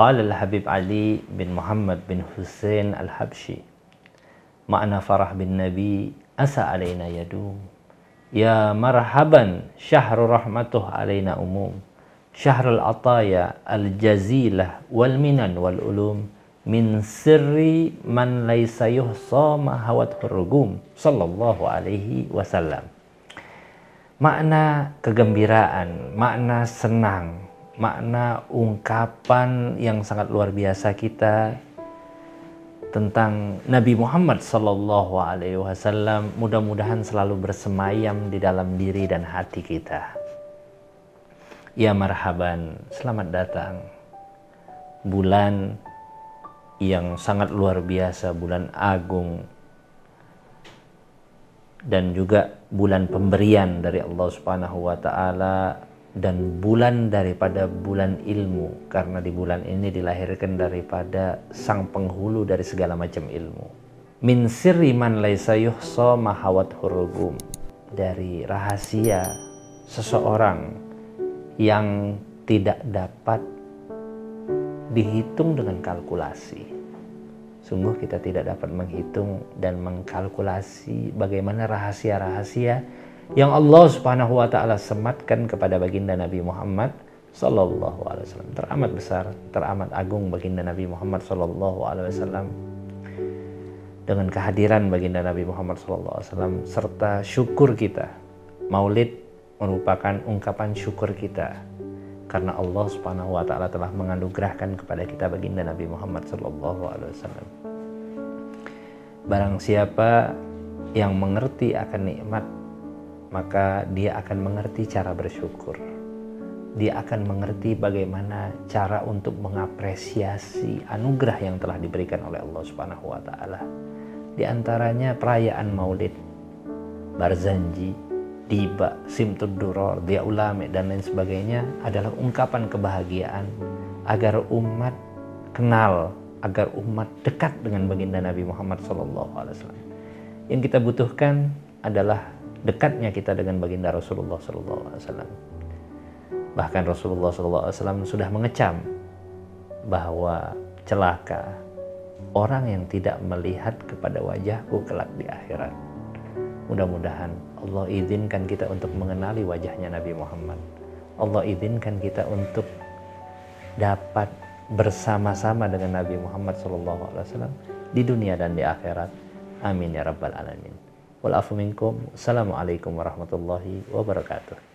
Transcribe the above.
قال الحبيب علي بن محمد بن حسين الحبشي معنى فرح بالنبي أسى علينا يدوم. يا مرحبا شهر رحمته علينا أموم. شهر العطايا الجزيلة والمنن والعلوم. من سر من ليس يحصى ما هوته الرجوم. صلى الله عليه وسلم. makna kegembiraan, makna senang, makna ungkapan yang sangat luar biasa kita tentang Nabi Muhammad Sallallahu Alaihi Wasallam mudah-mudahan selalu bersemayam di dalam diri dan hati kita. Ya marhaban, selamat datang. Bulan yang sangat luar biasa, bulan agung, dan juga bulan pemberian dari Allah Subhanahu wa taala dan bulan daripada bulan ilmu karena di bulan ini dilahirkan daripada sang penghulu dari segala macam ilmu. Min sirri man laisa yuhsa mahawat hurugum dari rahasia seseorang yang tidak dapat dihitung dengan kalkulasi. Sungguh kita tidak dapat menghitung dan mengkalkulasi bagaimana rahasia-rahasia yang Allah Subhanahu wa taala sematkan kepada baginda Nabi Muhammad sallallahu alaihi wasallam. Teramat besar, teramat agung baginda Nabi Muhammad sallallahu alaihi wasallam. Dengan kehadiran baginda Nabi Muhammad sallallahu alaihi wasallam serta syukur kita. Maulid merupakan ungkapan syukur kita karena Allah Subhanahu wa taala telah menganugerahkan kepada kita baginda Nabi Muhammad sallallahu alaihi wasallam. Barang siapa yang mengerti akan nikmat maka dia akan mengerti cara bersyukur. Dia akan mengerti bagaimana cara untuk mengapresiasi anugerah yang telah diberikan oleh Allah Subhanahu wa taala. Di antaranya perayaan Maulid, Barzanji, Diba, Simtud Duror, Dia Ulame dan lain sebagainya adalah ungkapan kebahagiaan agar umat kenal, agar umat dekat dengan baginda Nabi Muhammad SAW. Yang kita butuhkan adalah dekatnya kita dengan baginda Rasulullah SAW. Bahkan Rasulullah SAW sudah mengecam bahwa celaka orang yang tidak melihat kepada wajahku kelak di akhirat. Mudah-mudahan Allah izinkan kita untuk mengenali wajahnya Nabi Muhammad. Allah izinkan kita untuk dapat bersama-sama dengan Nabi Muhammad SAW di dunia dan di akhirat. Amin ya rabbal alamin. Wal minkum. Assalamualaikum warahmatullahi wabarakatuh.